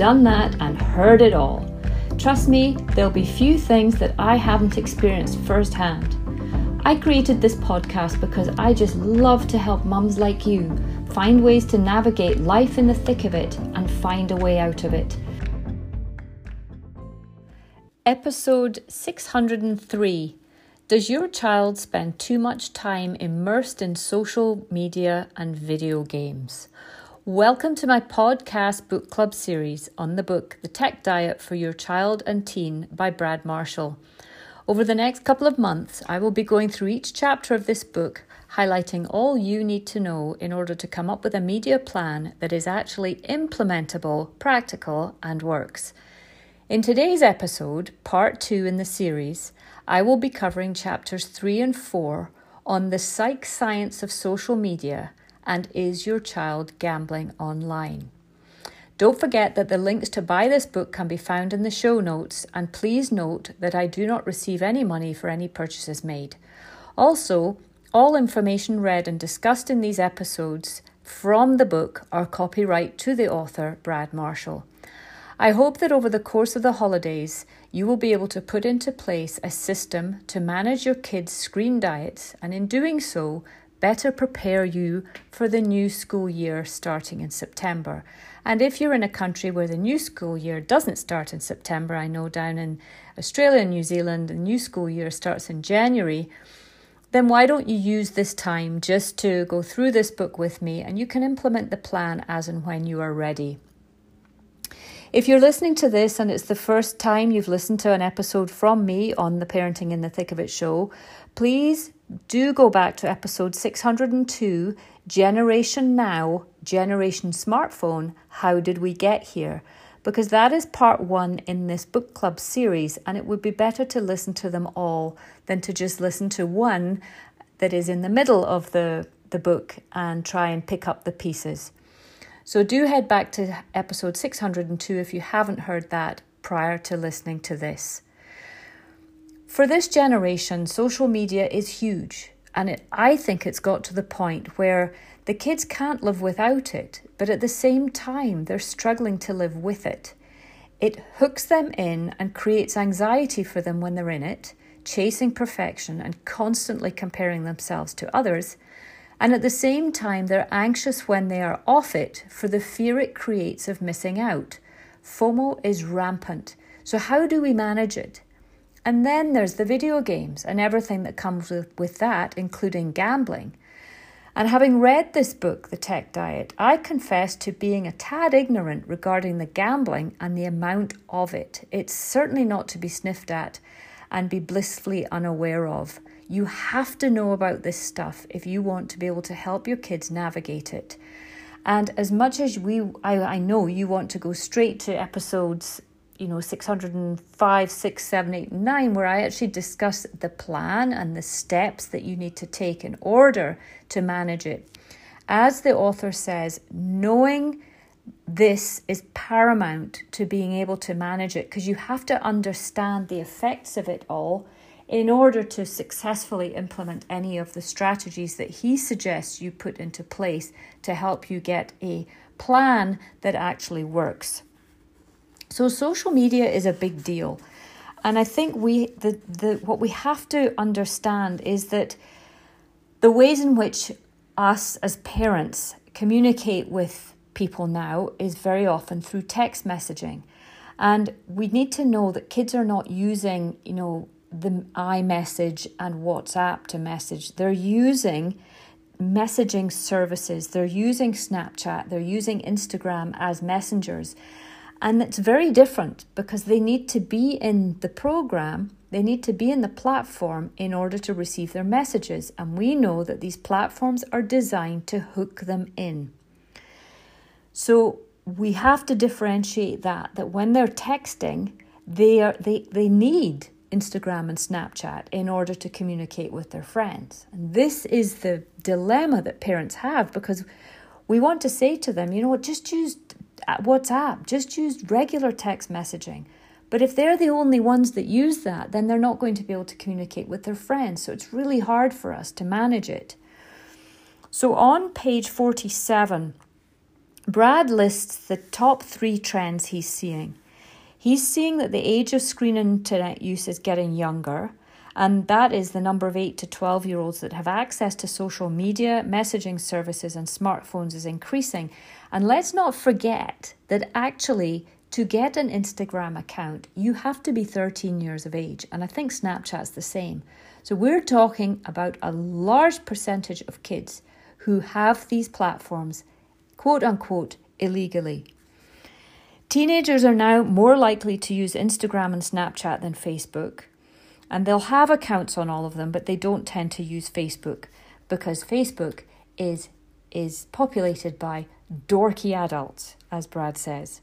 done that, and heard it all. Trust me, there'll be few things that I haven't experienced firsthand. I created this podcast because I just love to help mums like you find ways to navigate life in the thick of it and find a way out of it. Episode 603 Does your child spend too much time immersed in social media and video games? Welcome to my podcast book club series on the book The Tech Diet for Your Child and Teen by Brad Marshall. Over the next couple of months, I will be going through each chapter of this book, highlighting all you need to know in order to come up with a media plan that is actually implementable, practical, and works. In today's episode, part two in the series, I will be covering chapters three and four on the psych science of social media and is your child gambling online? Don't forget that the links to buy this book can be found in the show notes, and please note that I do not receive any money for any purchases made. Also, all information read and discussed in these episodes from the book are copyright to the author, Brad Marshall. I hope that over the course of the holidays, you will be able to put into place a system to manage your kids' screen diets, and in doing so, better prepare you for the new school year starting in September. And if you're in a country where the new school year doesn't start in September, I know down in Australia and New Zealand, the new school year starts in January, then why don't you use this time just to go through this book with me and you can implement the plan as and when you are ready. If you're listening to this and it's the first time you've listened to an episode from me on the Parenting in the Thick of It show, please do go back to episode 602 Generation Now, Generation Smartphone How Did We Get Here? Because that is part one in this book club series, and it would be better to listen to them all than to just listen to one that is in the middle of the, the book and try and pick up the pieces. So do head back to episode 602 if you haven't heard that prior to listening to this. For this generation, social media is huge, and it, I think it's got to the point where the kids can't live without it, but at the same time, they're struggling to live with it. It hooks them in and creates anxiety for them when they're in it, chasing perfection and constantly comparing themselves to others. And at the same time, they're anxious when they are off it for the fear it creates of missing out. FOMO is rampant. So, how do we manage it? And then there's the video games and everything that comes with, with that, including gambling. And having read this book, The Tech Diet, I confess to being a tad ignorant regarding the gambling and the amount of it. It's certainly not to be sniffed at and be blissfully unaware of. You have to know about this stuff if you want to be able to help your kids navigate it. And as much as we, I, I know you want to go straight to episodes you know 605 6 7 8 9 where i actually discuss the plan and the steps that you need to take in order to manage it as the author says knowing this is paramount to being able to manage it because you have to understand the effects of it all in order to successfully implement any of the strategies that he suggests you put into place to help you get a plan that actually works. So social media is a big deal. And I think we the, the what we have to understand is that the ways in which us as parents communicate with people now is very often through text messaging. And we need to know that kids are not using, you know, the iMessage and WhatsApp to message. They're using messaging services. They're using Snapchat. They're using Instagram as messengers. And it's very different because they need to be in the program, they need to be in the platform in order to receive their messages. And we know that these platforms are designed to hook them in. So we have to differentiate that that when they're texting, they are they they need Instagram and Snapchat in order to communicate with their friends. And this is the dilemma that parents have because we want to say to them, you know what, just use WhatsApp, just use regular text messaging. But if they're the only ones that use that, then they're not going to be able to communicate with their friends. So it's really hard for us to manage it. So on page 47, Brad lists the top three trends he's seeing. He's seeing that the age of screen internet use is getting younger, and that is the number of 8 to 12 year olds that have access to social media, messaging services, and smartphones is increasing. And let's not forget that actually, to get an Instagram account, you have to be 13 years of age, and I think Snapchat's the same. So we're talking about a large percentage of kids who have these platforms, quote unquote, illegally. Teenagers are now more likely to use Instagram and Snapchat than Facebook, and they'll have accounts on all of them, but they don't tend to use Facebook because Facebook is is populated by dorky adults, as Brad says.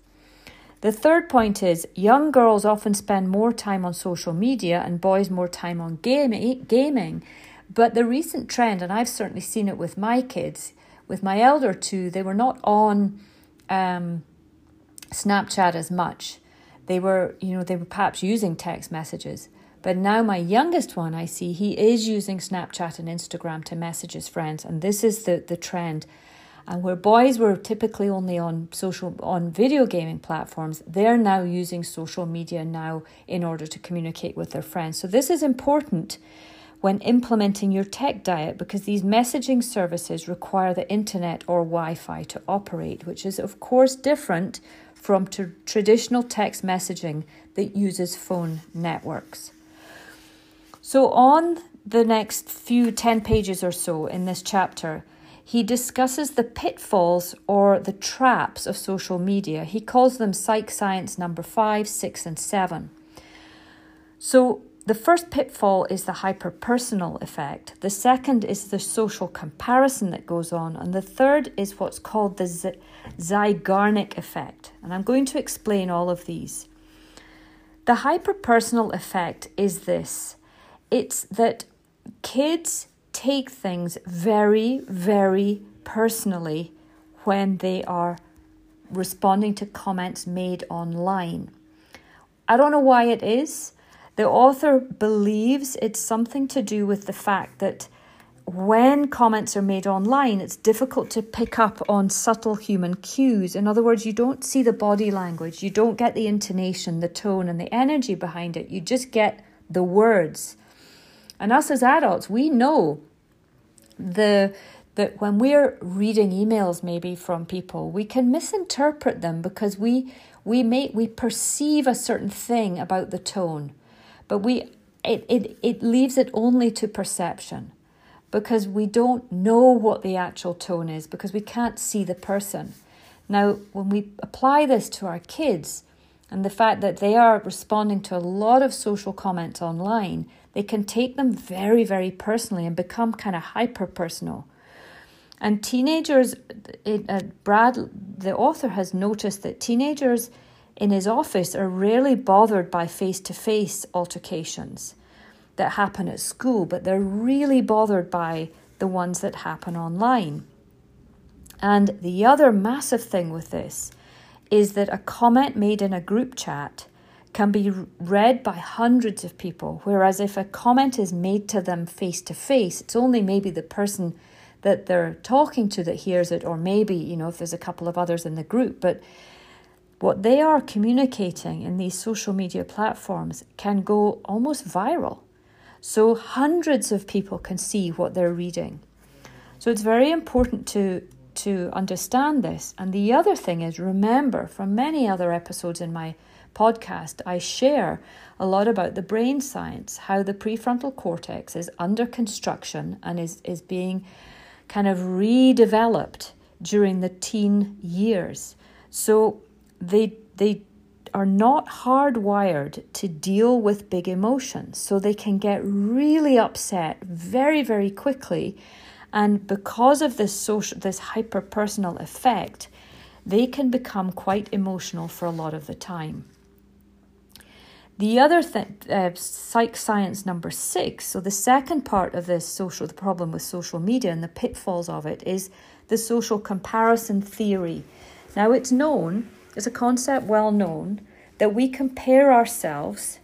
The third point is young girls often spend more time on social media and boys more time on game, gaming. But the recent trend, and I've certainly seen it with my kids, with my elder two, they were not on um, Snapchat as much. They were, you know, they were perhaps using text messages. But now my youngest one, I see he is using Snapchat and Instagram to message his friends, and this is the the trend. And where boys were typically only on social on video gaming platforms, they're now using social media now in order to communicate with their friends. So this is important when implementing your tech diet because these messaging services require the internet or Wi-Fi to operate, which is of course different from t- traditional text messaging that uses phone networks. So, on the next few 10 pages or so in this chapter, he discusses the pitfalls or the traps of social media. He calls them psych science number five, six, and seven. So, the first pitfall is the hyperpersonal effect. The second is the social comparison that goes on. And the third is what's called the z- Zeigarnik effect. And I'm going to explain all of these. The hyperpersonal effect is this it's that kids take things very, very personally when they are responding to comments made online. I don't know why it is. The author believes it's something to do with the fact that when comments are made online, it's difficult to pick up on subtle human cues. In other words, you don't see the body language, you don't get the intonation, the tone, and the energy behind it. You just get the words. And us as adults, we know the that when we're reading emails maybe from people, we can misinterpret them because we we make we perceive a certain thing about the tone, but we it, it, it leaves it only to perception because we don't know what the actual tone is because we can't see the person. Now, when we apply this to our kids and the fact that they are responding to a lot of social comments online, they can take them very, very personally and become kind of hyper personal. And teenagers, it, uh, Brad, the author, has noticed that teenagers in his office are rarely bothered by face to face altercations that happen at school, but they're really bothered by the ones that happen online. And the other massive thing with this is that a comment made in a group chat can be read by hundreds of people, whereas if a comment is made to them face to face, it's only maybe the person that they're talking to that hears it, or maybe, you know, if there's a couple of others in the group. But what they are communicating in these social media platforms can go almost viral. So hundreds of people can see what they're reading. So it's very important to to understand this. And the other thing is remember from many other episodes in my podcast, I share a lot about the brain science, how the prefrontal cortex is under construction and is, is being kind of redeveloped during the teen years. So they they are not hardwired to deal with big emotions. So they can get really upset very, very quickly. And because of this social this hyper personal effect, they can become quite emotional for a lot of the time. The other thing, uh, psych science number six, so the second part of this social, the problem with social media and the pitfalls of it is the social comparison theory. Now, it's known, it's a concept well known, that we compare ourselves,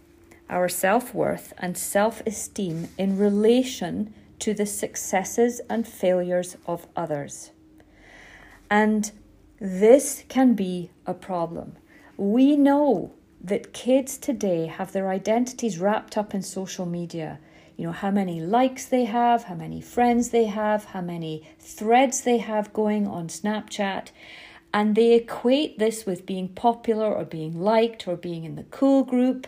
our self worth, and self esteem in relation to the successes and failures of others. And this can be a problem. We know that kids today have their identities wrapped up in social media. You know, how many likes they have, how many friends they have, how many threads they have going on Snapchat. And they equate this with being popular or being liked or being in the cool group.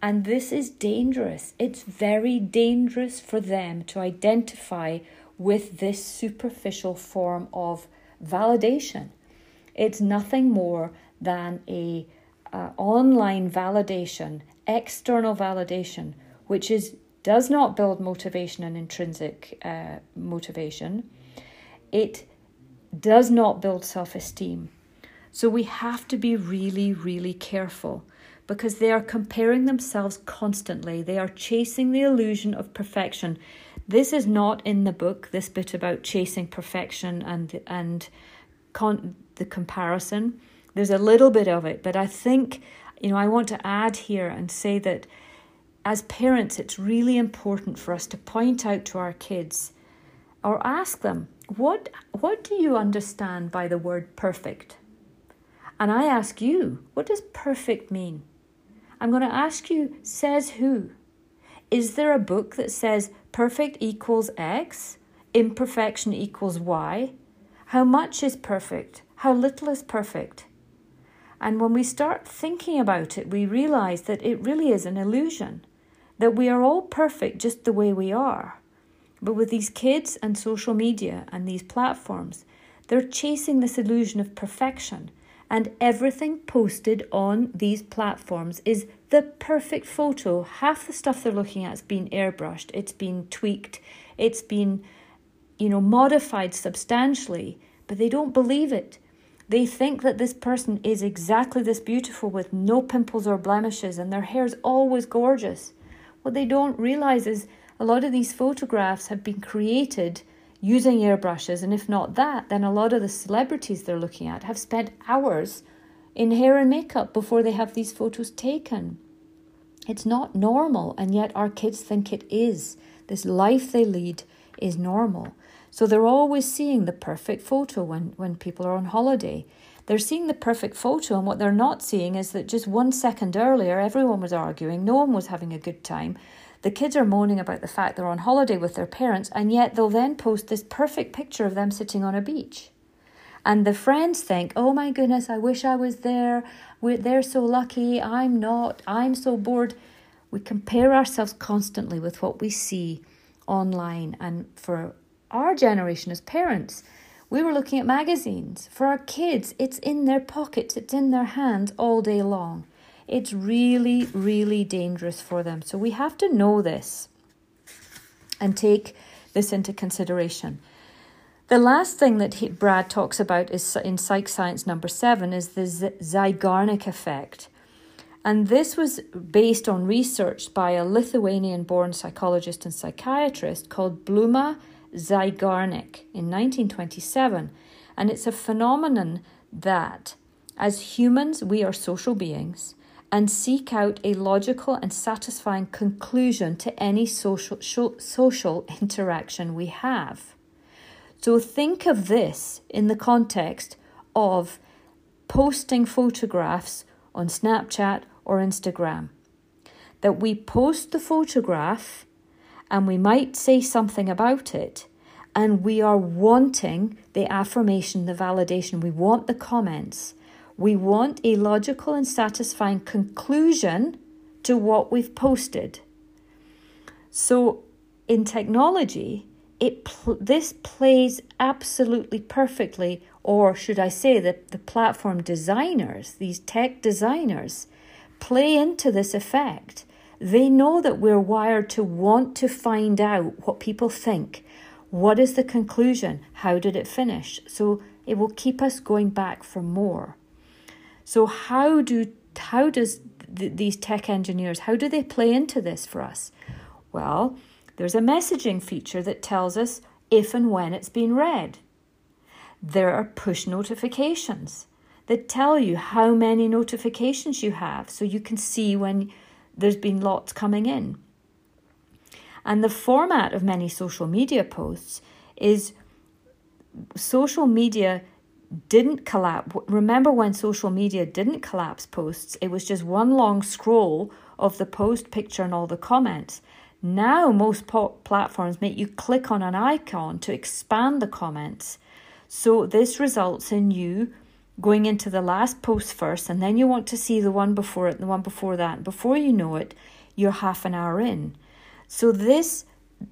And this is dangerous. It's very dangerous for them to identify with this superficial form of validation. It's nothing more than a uh, online validation, external validation, which is does not build motivation and intrinsic uh, motivation. It does not build self esteem. So we have to be really, really careful because they are comparing themselves constantly. They are chasing the illusion of perfection. This is not in the book, this bit about chasing perfection and, and con- the comparison. There's a little bit of it, but I think, you know, I want to add here and say that as parents, it's really important for us to point out to our kids or ask them, what, what do you understand by the word perfect? And I ask you, what does perfect mean? I'm going to ask you, says who? Is there a book that says perfect equals X, imperfection equals Y? How much is perfect? How little is perfect? And when we start thinking about it, we realize that it really is an illusion, that we are all perfect just the way we are. But with these kids and social media and these platforms, they're chasing this illusion of perfection. And everything posted on these platforms is the perfect photo. Half the stuff they're looking at has been airbrushed, it's been tweaked, it's been, you know, modified substantially, but they don't believe it. They think that this person is exactly this beautiful with no pimples or blemishes and their hair's always gorgeous. What they don't realize is a lot of these photographs have been created using airbrushes, and if not that, then a lot of the celebrities they're looking at have spent hours in hair and makeup before they have these photos taken. It's not normal, and yet our kids think it is. This life they lead is normal. So they're always seeing the perfect photo when, when people are on holiday. They're seeing the perfect photo, and what they're not seeing is that just one second earlier, everyone was arguing, no one was having a good time. The kids are moaning about the fact they're on holiday with their parents, and yet they'll then post this perfect picture of them sitting on a beach. And the friends think, oh my goodness, I wish I was there. We're, they're so lucky. I'm not. I'm so bored. We compare ourselves constantly with what we see online. And for our generation as parents, we were looking at magazines. For our kids, it's in their pockets, it's in their hands all day long. It's really, really dangerous for them. So we have to know this and take this into consideration. The last thing that he, Brad talks about is in Psych Science number seven is the Zeigarnik effect. And this was based on research by a Lithuanian born psychologist and psychiatrist called Bluma Zeigarnik in 1927. And it's a phenomenon that, as humans, we are social beings and seek out a logical and satisfying conclusion to any social, social interaction we have. So think of this in the context of posting photographs on Snapchat or Instagram. That we post the photograph and we might say something about it, and we are wanting the affirmation, the validation, we want the comments, we want a logical and satisfying conclusion to what we've posted. So, in technology, it pl- this plays absolutely perfectly, or should I say that the platform designers, these tech designers, play into this effect they know that we're wired to want to find out what people think. What is the conclusion? How did it finish? So it will keep us going back for more. So how do how does th- these tech engineers how do they play into this for us? Well, there's a messaging feature that tells us if and when it's been read. There are push notifications that tell you how many notifications you have so you can see when there's been lots coming in. And the format of many social media posts is social media didn't collapse. Remember when social media didn't collapse posts? It was just one long scroll of the post picture and all the comments. Now, most platforms make you click on an icon to expand the comments. So, this results in you going into the last post first, and then you want to see the one before it and the one before that. Before you know it, you're half an hour in. So, this,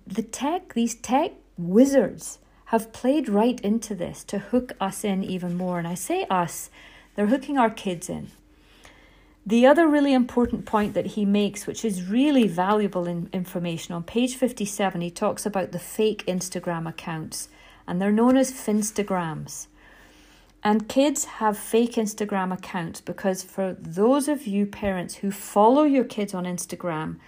the tech, these tech wizards have played right into this to hook us in even more. And I say us, they're hooking our kids in. The other really important point that he makes, which is really valuable in information, on page 57, he talks about the fake Instagram accounts, and they're known as Finstagrams. And kids have fake Instagram accounts because for those of you parents who follow your kids on Instagram,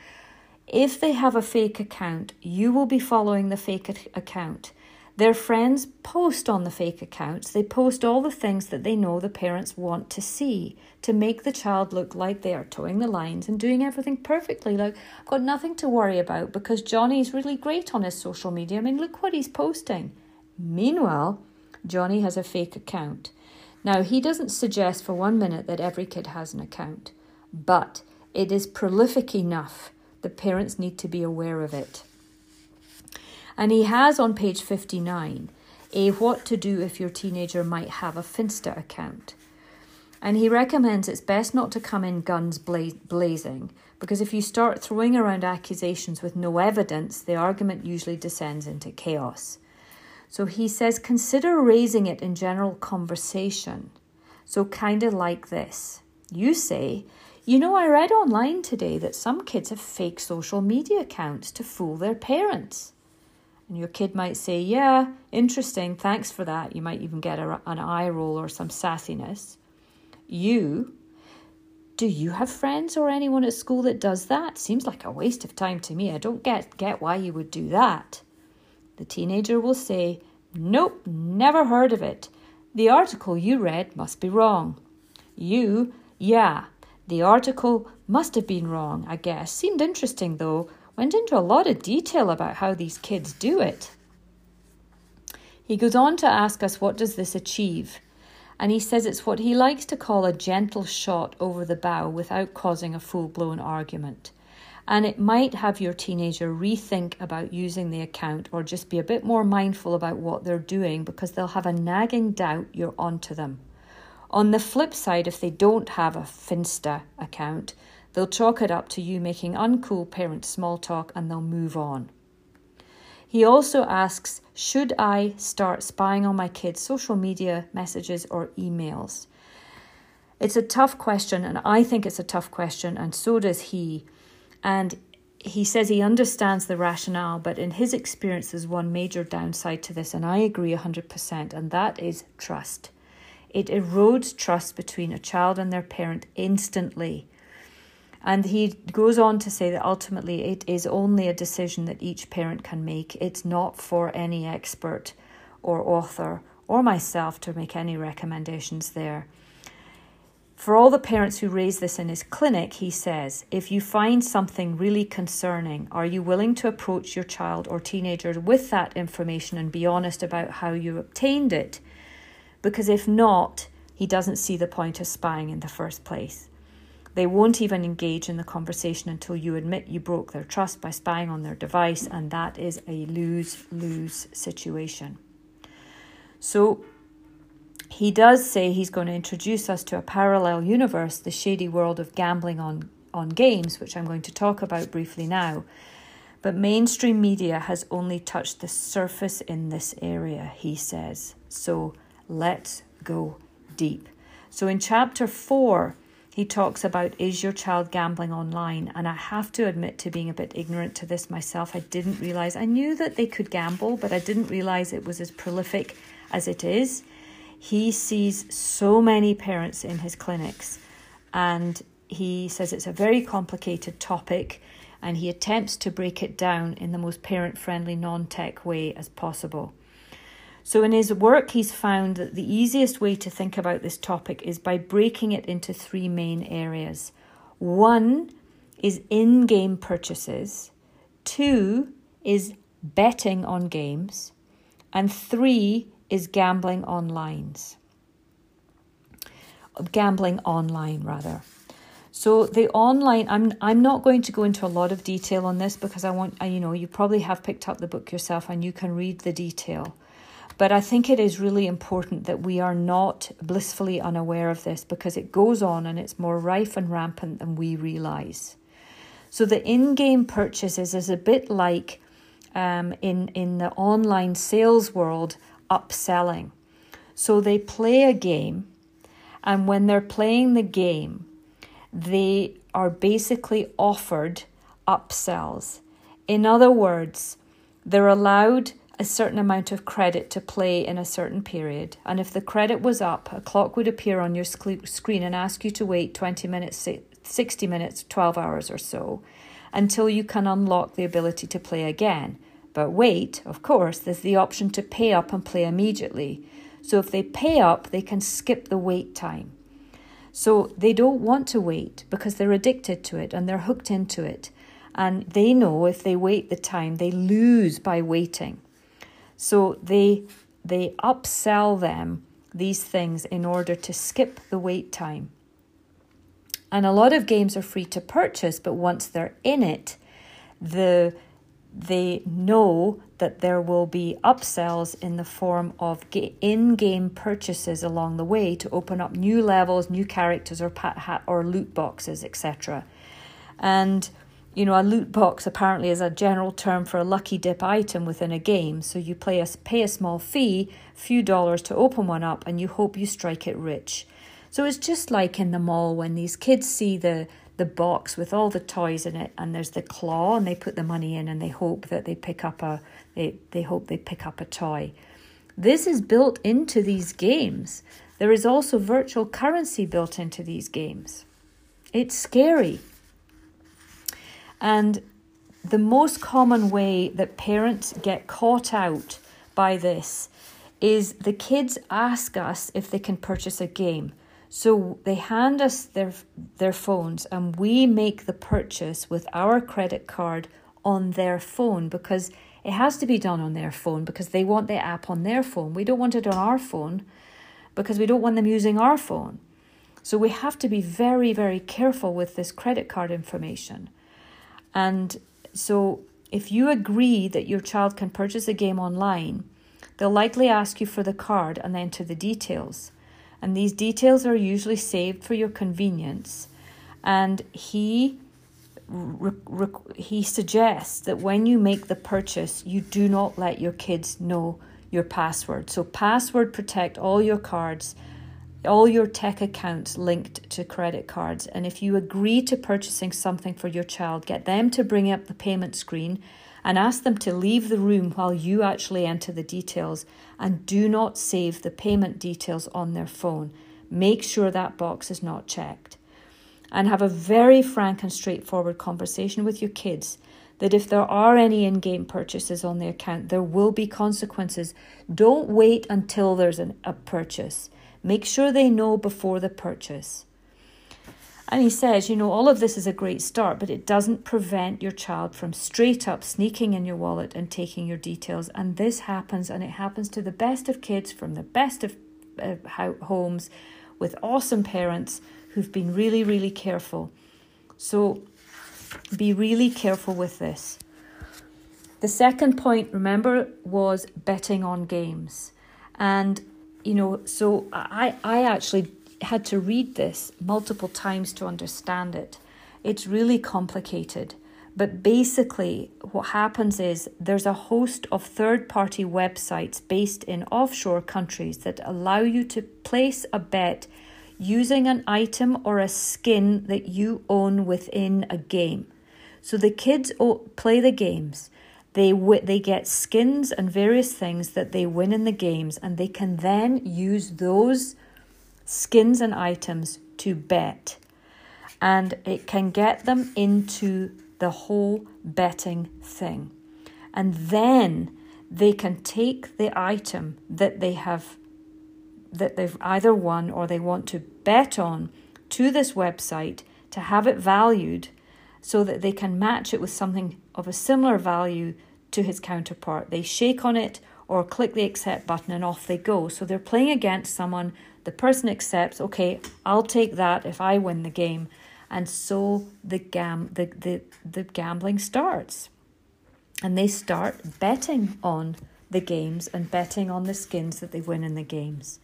if they have a fake account, you will be following the fake account. Their friends post on the fake accounts. They post all the things that they know the parents want to see to make the child look like they are toeing the lines and doing everything perfectly. Like, I've got nothing to worry about because Johnny's really great on his social media. I mean, look what he's posting. Meanwhile, Johnny has a fake account. Now, he doesn't suggest for one minute that every kid has an account, but it is prolific enough. The parents need to be aware of it. And he has on page 59 a what to do if your teenager might have a Finsta account. And he recommends it's best not to come in guns bla- blazing because if you start throwing around accusations with no evidence, the argument usually descends into chaos. So he says consider raising it in general conversation. So, kind of like this you say, You know, I read online today that some kids have fake social media accounts to fool their parents. And your kid might say, Yeah, interesting, thanks for that. You might even get a, an eye roll or some sassiness. You, do you have friends or anyone at school that does that? Seems like a waste of time to me. I don't get, get why you would do that. The teenager will say, Nope, never heard of it. The article you read must be wrong. You, yeah, the article must have been wrong, I guess. Seemed interesting though went into a lot of detail about how these kids do it. He goes on to ask us what does this achieve? And he says it's what he likes to call a gentle shot over the bow without causing a full blown argument. And it might have your teenager rethink about using the account or just be a bit more mindful about what they're doing because they'll have a nagging doubt you're onto them. On the flip side, if they don't have a Finsta account, They'll chalk it up to you making uncool parent small talk and they'll move on. He also asks Should I start spying on my kids' social media messages or emails? It's a tough question, and I think it's a tough question, and so does he. And he says he understands the rationale, but in his experience, there's one major downside to this, and I agree 100%, and that is trust. It erodes trust between a child and their parent instantly. And he goes on to say that ultimately it is only a decision that each parent can make. It's not for any expert or author or myself to make any recommendations there. For all the parents who raise this in his clinic, he says, if you find something really concerning, are you willing to approach your child or teenager with that information and be honest about how you obtained it? Because if not, he doesn't see the point of spying in the first place. They won't even engage in the conversation until you admit you broke their trust by spying on their device, and that is a lose lose situation. So, he does say he's going to introduce us to a parallel universe, the shady world of gambling on, on games, which I'm going to talk about briefly now. But mainstream media has only touched the surface in this area, he says. So let's go deep. So in chapter 4, he talks about is your child gambling online? And I have to admit to being a bit ignorant to this myself. I didn't realize, I knew that they could gamble, but I didn't realize it was as prolific as it is. He sees so many parents in his clinics, and he says it's a very complicated topic, and he attempts to break it down in the most parent friendly, non tech way as possible. So, in his work, he's found that the easiest way to think about this topic is by breaking it into three main areas. One is in game purchases, two is betting on games, and three is gambling online. Gambling online, rather. So the online, I'm I'm not going to go into a lot of detail on this because I want you know you probably have picked up the book yourself and you can read the detail. But I think it is really important that we are not blissfully unaware of this because it goes on and it's more rife and rampant than we realize. So the in-game purchases is a bit like um, in in the online sales world upselling. So they play a game, and when they're playing the game, they are basically offered upsells. In other words, they're allowed a certain amount of credit to play in a certain period. And if the credit was up, a clock would appear on your screen and ask you to wait 20 minutes, 60 minutes, 12 hours or so until you can unlock the ability to play again. But wait, of course, there's the option to pay up and play immediately. So if they pay up, they can skip the wait time. So they don't want to wait because they're addicted to it and they're hooked into it. And they know if they wait the time, they lose by waiting. So they they upsell them these things in order to skip the wait time. And a lot of games are free to purchase, but once they're in it, the they know that there will be upsells in the form of in game purchases along the way to open up new levels, new characters, or, pat- or loot boxes, etc. And you know, a loot box apparently is a general term for a lucky dip item within a game. So you play a, pay a small fee, few dollars to open one up, and you hope you strike it rich. So it's just like in the mall when these kids see the the box with all the toys in it and there's the claw and they put the money in and they hope that they pick up a they, they hope they pick up a toy. This is built into these games. There is also virtual currency built into these games. It's scary. And the most common way that parents get caught out by this is the kids ask us if they can purchase a game. So they hand us their their phones and we make the purchase with our credit card on their phone because it has to be done on their phone because they want the app on their phone. We don't want it on our phone because we don't want them using our phone. So we have to be very very careful with this credit card information. And so if you agree that your child can purchase a game online, they'll likely ask you for the card and enter the details and these details are usually saved for your convenience. And he he suggests that when you make the purchase, you do not let your kids know your password. So, password protect all your cards, all your tech accounts linked to credit cards. And if you agree to purchasing something for your child, get them to bring up the payment screen and ask them to leave the room while you actually enter the details and do not save the payment details on their phone. Make sure that box is not checked. And have a very frank and straightforward conversation with your kids that if there are any in game purchases on the account, there will be consequences. Don't wait until there's an, a purchase. Make sure they know before the purchase. And he says, you know, all of this is a great start, but it doesn't prevent your child from straight up sneaking in your wallet and taking your details. And this happens, and it happens to the best of kids from the best of uh, homes with awesome parents who've been really, really careful. So be really careful with this. The second point, remember, was betting on games. And, you know, so I, I actually had to read this multiple times to understand it. It's really complicated. But basically, what happens is there's a host of third party websites based in offshore countries that allow you to place a bet using an item or a skin that you own within a game. So the kids play the games, They, w- they get skins and various things that they win in the games, and they can then use those skins and items to bet. And it can get them into the whole betting thing. And then they can take the item that they have that they've either won or they want to bet on to this website to have it valued so that they can match it with something of a similar value to his counterpart. They shake on it or click the accept button and off they go. So they're playing against someone, the person accepts, okay, I'll take that if I win the game. And so the gam the, the, the gambling starts. And they start betting on the games and betting on the skins that they win in the games.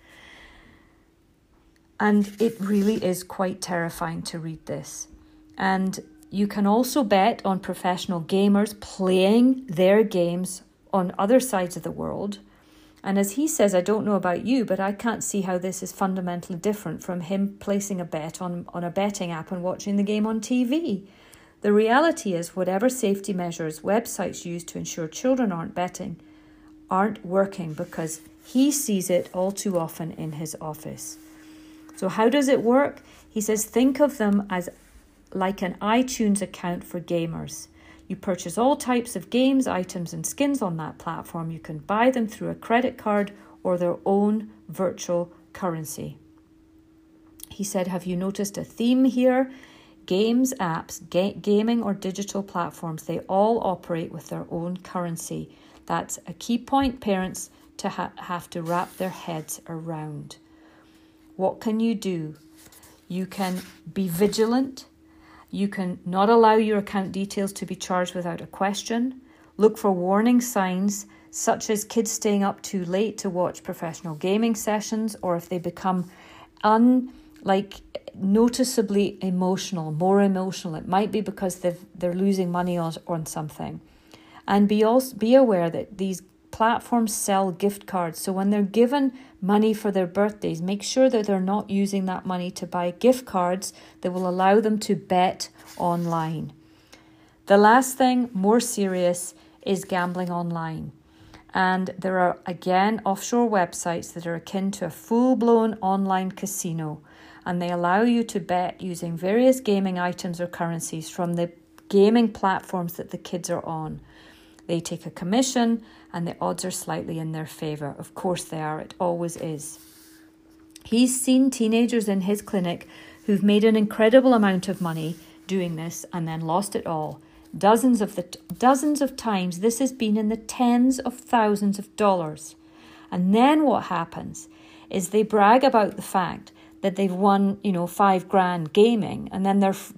And it really is quite terrifying to read this. And you can also bet on professional gamers playing their games on other sides of the world. And as he says, I don't know about you, but I can't see how this is fundamentally different from him placing a bet on, on a betting app and watching the game on TV. The reality is, whatever safety measures websites use to ensure children aren't betting aren't working because he sees it all too often in his office. So, how does it work? He says, think of them as like an iTunes account for gamers. You purchase all types of games, items, and skins on that platform. You can buy them through a credit card or their own virtual currency. He said, Have you noticed a theme here? Games, apps, ga- gaming, or digital platforms, they all operate with their own currency. That's a key point parents to ha- have to wrap their heads around. What can you do? You can be vigilant. You can not allow your account details to be charged without a question. Look for warning signs such as kids staying up too late to watch professional gaming sessions or if they become un like noticeably emotional, more emotional. It might be because they've they're losing money on, on something. And be also be aware that these platforms sell gift cards. So when they're given money for their birthdays, make sure that they're not using that money to buy gift cards that will allow them to bet online. The last thing, more serious, is gambling online. And there are again offshore websites that are akin to a full blown online casino, and they allow you to bet using various gaming items or currencies from the gaming platforms that the kids are on. They take a commission and the odds are slightly in their favour. Of course, they are, it always is. He's seen teenagers in his clinic who've made an incredible amount of money doing this and then lost it all. Dozens of the dozens of times this has been in the tens of thousands of dollars. And then what happens is they brag about the fact that they've won, you know, 5 grand gaming and then they're f-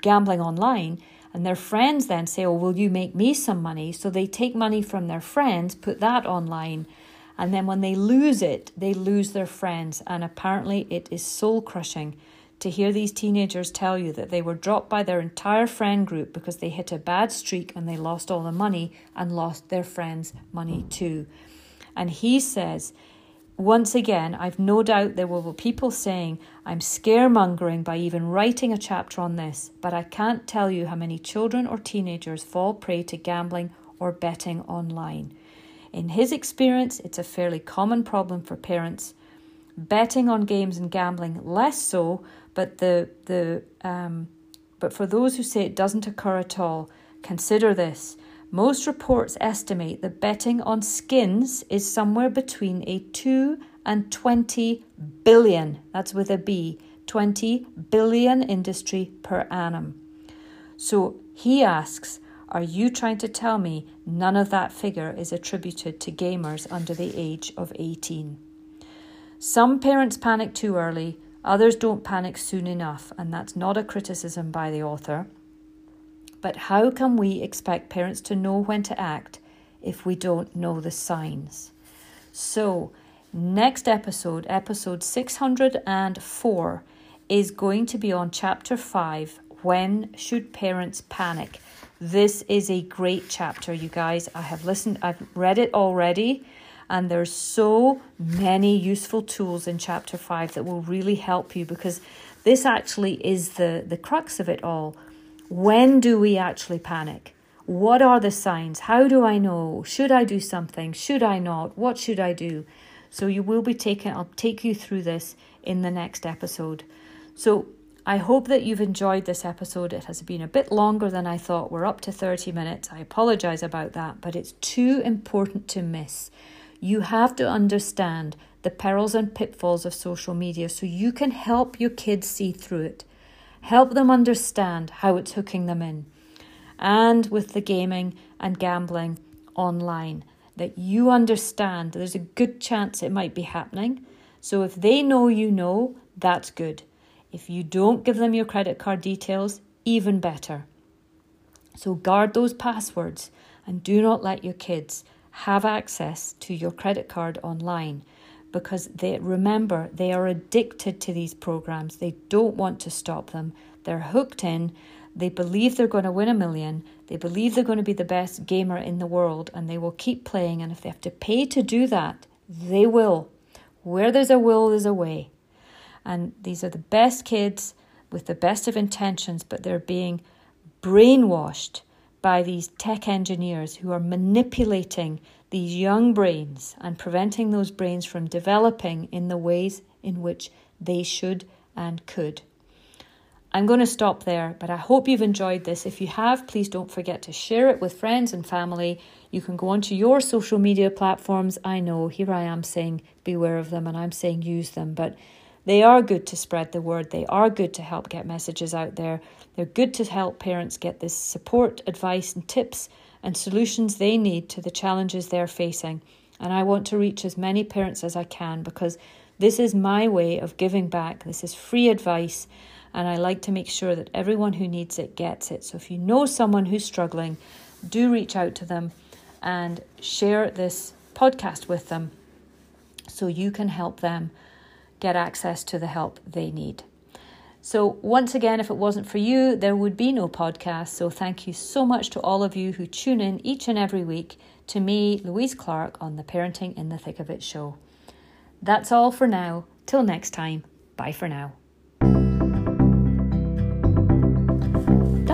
gambling online and their friends then say, Oh, will you make me some money? So they take money from their friends, put that online, and then when they lose it, they lose their friends. And apparently, it is soul crushing to hear these teenagers tell you that they were dropped by their entire friend group because they hit a bad streak and they lost all the money and lost their friends' money too. And he says, once again, I've no doubt there will be people saying, I'm scaremongering by even writing a chapter on this, but I can't tell you how many children or teenagers fall prey to gambling or betting online. In his experience, it's a fairly common problem for parents. Betting on games and gambling, less so, but the, the um, but for those who say it doesn't occur at all, consider this. Most reports estimate that betting on skins is somewhere between a 2 and 20 billion, that's with a B, 20 billion industry per annum. So he asks, Are you trying to tell me none of that figure is attributed to gamers under the age of 18? Some parents panic too early, others don't panic soon enough, and that's not a criticism by the author. But how can we expect parents to know when to act if we don't know the signs? So, next episode, episode 604, is going to be on chapter 5 When Should Parents Panic? This is a great chapter, you guys. I have listened, I've read it already, and there's so many useful tools in chapter 5 that will really help you because this actually is the, the crux of it all when do we actually panic? What are the signs? How do I know? Should I do something? Should I not? What should I do? So you will be taken, I'll take you through this in the next episode. So I hope that you've enjoyed this episode. It has been a bit longer than I thought. We're up to 30 minutes. I apologize about that, but it's too important to miss. You have to understand the perils and pitfalls of social media so you can help your kids see through it. Help them understand how it's hooking them in. And with the gaming and gambling online, that you understand there's a good chance it might be happening. So if they know you know, that's good. If you don't give them your credit card details, even better. So guard those passwords and do not let your kids have access to your credit card online because they remember they are addicted to these programs. They don't want to stop them. They're hooked in. They believe they're going to win a million. They believe they're going to be the best gamer in the world and they will keep playing. And if they have to pay to do that, they will. Where there's a will, there's a way. And these are the best kids with the best of intentions, but they're being brainwashed by these tech engineers who are manipulating these young brains and preventing those brains from developing in the ways in which they should and could. I'm going to stop there, but I hope you've enjoyed this. If you have, please don't forget to share it with friends and family. You can go onto your social media platforms. I know here I am saying beware of them and I'm saying use them, but they are good to spread the word. They are good to help get messages out there. They're good to help parents get this support, advice, and tips and solutions they need to the challenges they're facing. And I want to reach as many parents as I can because this is my way of giving back. This is free advice and I like to make sure that everyone who needs it gets it. So if you know someone who's struggling, do reach out to them and share this podcast with them so you can help them get access to the help they need. So, once again, if it wasn't for you, there would be no podcast. So, thank you so much to all of you who tune in each and every week to me, Louise Clark, on the Parenting in the Thick of It show. That's all for now. Till next time, bye for now.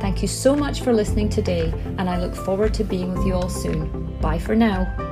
Thank you so much for listening today, and I look forward to being with you all soon. Bye for now.